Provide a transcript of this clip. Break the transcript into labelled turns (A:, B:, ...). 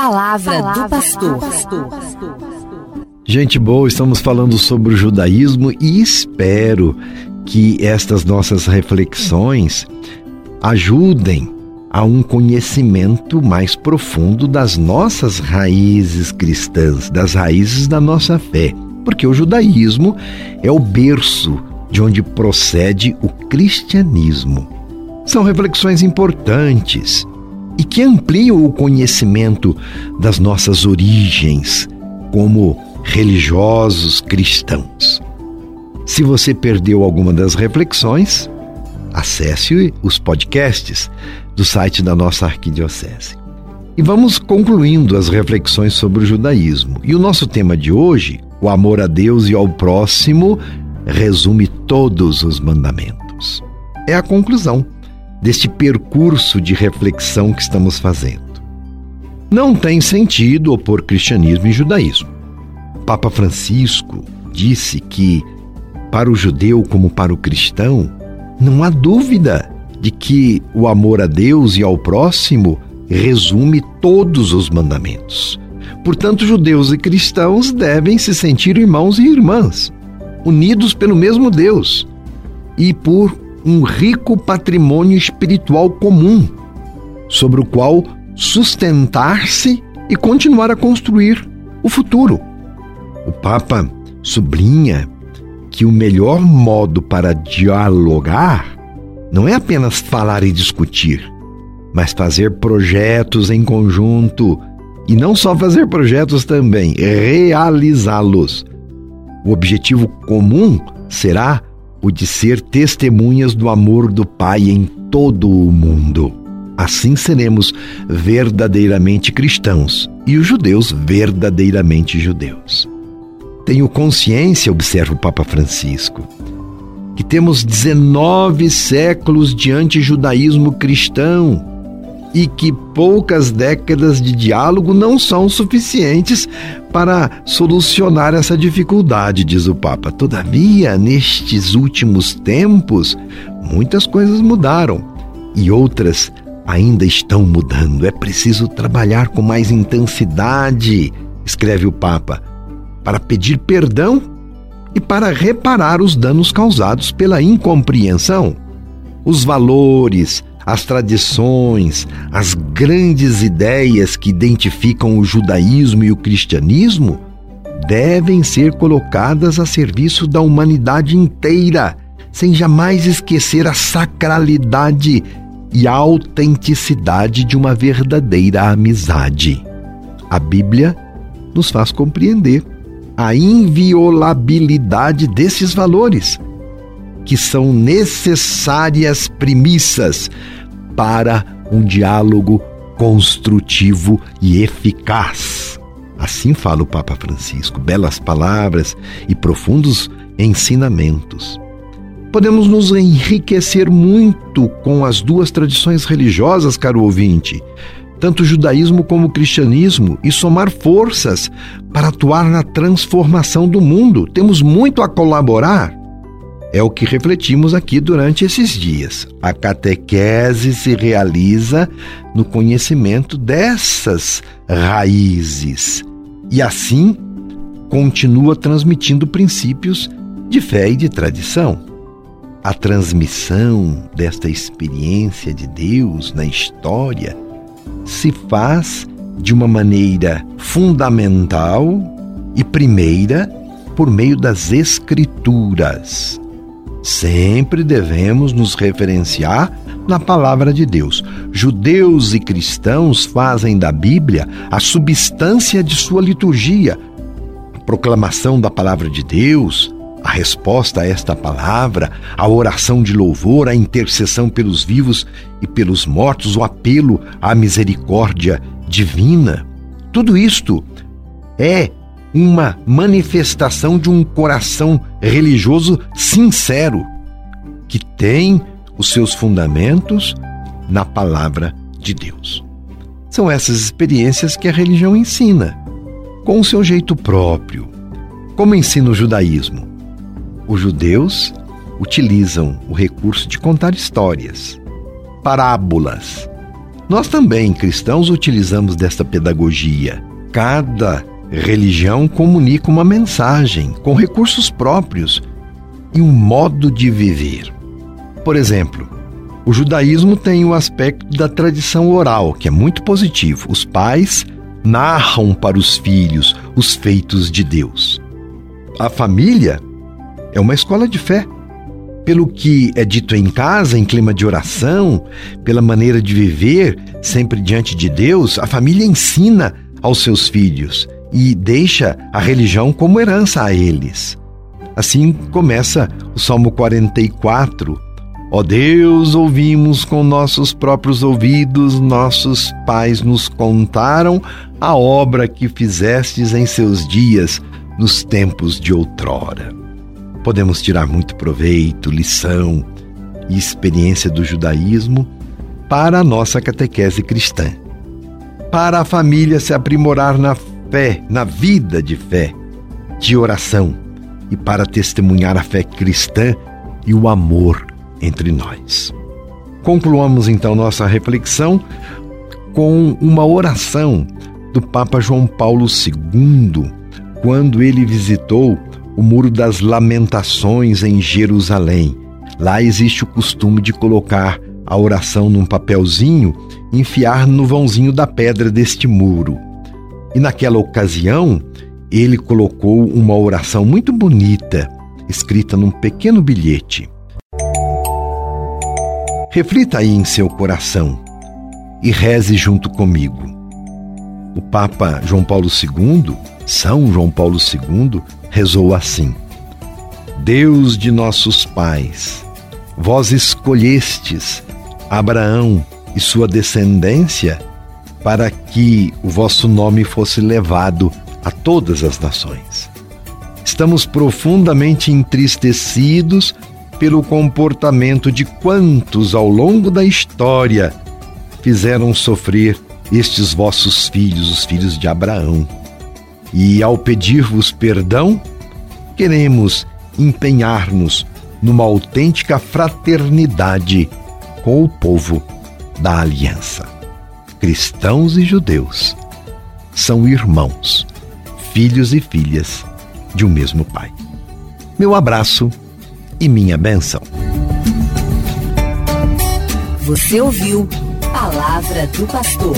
A: palavra, palavra do pastor.
B: Gente boa, estamos falando sobre o judaísmo e espero que estas nossas reflexões ajudem a um conhecimento mais profundo das nossas raízes cristãs, das raízes da nossa fé, porque o judaísmo é o berço de onde procede o cristianismo. São reflexões importantes e que ampliam o conhecimento das nossas origens como religiosos cristãos. Se você perdeu alguma das reflexões, acesse os podcasts do site da nossa arquidiocese. E vamos concluindo as reflexões sobre o judaísmo. E o nosso tema de hoje, o amor a Deus e ao próximo, resume todos os mandamentos. É a conclusão deste percurso de reflexão que estamos fazendo. Não tem sentido opor cristianismo e judaísmo. Papa Francisco disse que, para o judeu como para o cristão, não há dúvida de que o amor a Deus e ao próximo resume todos os mandamentos. Portanto, judeus e cristãos devem se sentir irmãos e irmãs, unidos pelo mesmo Deus e por um rico patrimônio espiritual comum, sobre o qual sustentar-se e continuar a construir o futuro. O Papa sublinha que o melhor modo para dialogar não é apenas falar e discutir, mas fazer projetos em conjunto e não só fazer projetos também, realizá-los. O objetivo comum será o de ser testemunhas do amor do Pai em todo o mundo. Assim seremos verdadeiramente cristãos e os judeus verdadeiramente judeus. Tenho consciência, observa o Papa Francisco, que temos 19 séculos de antijudaísmo cristão e que poucas décadas de diálogo não são suficientes para solucionar essa dificuldade, diz o Papa. Todavia, nestes últimos tempos, muitas coisas mudaram e outras ainda estão mudando. É preciso trabalhar com mais intensidade, escreve o Papa, para pedir perdão e para reparar os danos causados pela incompreensão. Os valores, as tradições, as grandes ideias que identificam o judaísmo e o cristianismo devem ser colocadas a serviço da humanidade inteira, sem jamais esquecer a sacralidade e a autenticidade de uma verdadeira amizade. A Bíblia nos faz compreender a inviolabilidade desses valores que são necessárias premissas para um diálogo construtivo e eficaz. Assim fala o Papa Francisco, belas palavras e profundos ensinamentos. Podemos nos enriquecer muito com as duas tradições religiosas, caro ouvinte, tanto o judaísmo como o cristianismo, e somar forças para atuar na transformação do mundo. Temos muito a colaborar é o que refletimos aqui durante esses dias. A catequese se realiza no conhecimento dessas raízes e assim continua transmitindo princípios de fé e de tradição. A transmissão desta experiência de Deus na história se faz de uma maneira fundamental e primeira por meio das Escrituras. Sempre devemos nos referenciar na palavra de Deus. Judeus e cristãos fazem da Bíblia a substância de sua liturgia. A proclamação da palavra de Deus, a resposta a esta palavra, a oração de louvor, a intercessão pelos vivos e pelos mortos, o apelo à misericórdia divina. Tudo isto é uma manifestação de um coração religioso sincero, que tem os seus fundamentos na palavra de Deus. São essas experiências que a religião ensina, com o seu jeito próprio. Como ensina o judaísmo? Os judeus utilizam o recurso de contar histórias, parábolas, Nós também, cristãos, utilizamos desta pedagogia. Cada religião comunica uma mensagem com recursos próprios e um modo de viver. Por exemplo, o judaísmo tem o aspecto da tradição oral, que é muito positivo. Os pais narram para os filhos os feitos de Deus. A família é uma escola de fé pelo que é dito em casa, em clima de oração, pela maneira de viver, sempre diante de Deus, a família ensina aos seus filhos e deixa a religião como herança a eles. Assim começa o Salmo 44. Ó oh Deus, ouvimos com nossos próprios ouvidos, nossos pais nos contaram a obra que fizestes em seus dias, nos tempos de outrora podemos tirar muito proveito, lição e experiência do judaísmo para a nossa catequese cristã. Para a família se aprimorar na fé, na vida de fé, de oração e para testemunhar a fé cristã e o amor entre nós. Concluamos então nossa reflexão com uma oração do Papa João Paulo II, quando ele visitou o Muro das Lamentações em Jerusalém. Lá existe o costume de colocar a oração num papelzinho e enfiar no vãozinho da pedra deste muro. E naquela ocasião, ele colocou uma oração muito bonita, escrita num pequeno bilhete. Reflita aí em seu coração e reze junto comigo. O Papa João Paulo II, São João Paulo II, rezou assim: Deus de nossos pais, vós escolhestes Abraão e sua descendência para que o vosso nome fosse levado a todas as nações. Estamos profundamente entristecidos pelo comportamento de quantos ao longo da história fizeram sofrer estes vossos filhos, os filhos de Abraão. E ao pedir-vos perdão, queremos empenhar-nos numa autêntica fraternidade com o povo da aliança. Cristãos e judeus são irmãos, filhos e filhas de um mesmo Pai. Meu abraço e minha bênção.
A: Você ouviu Palavra do Pastor.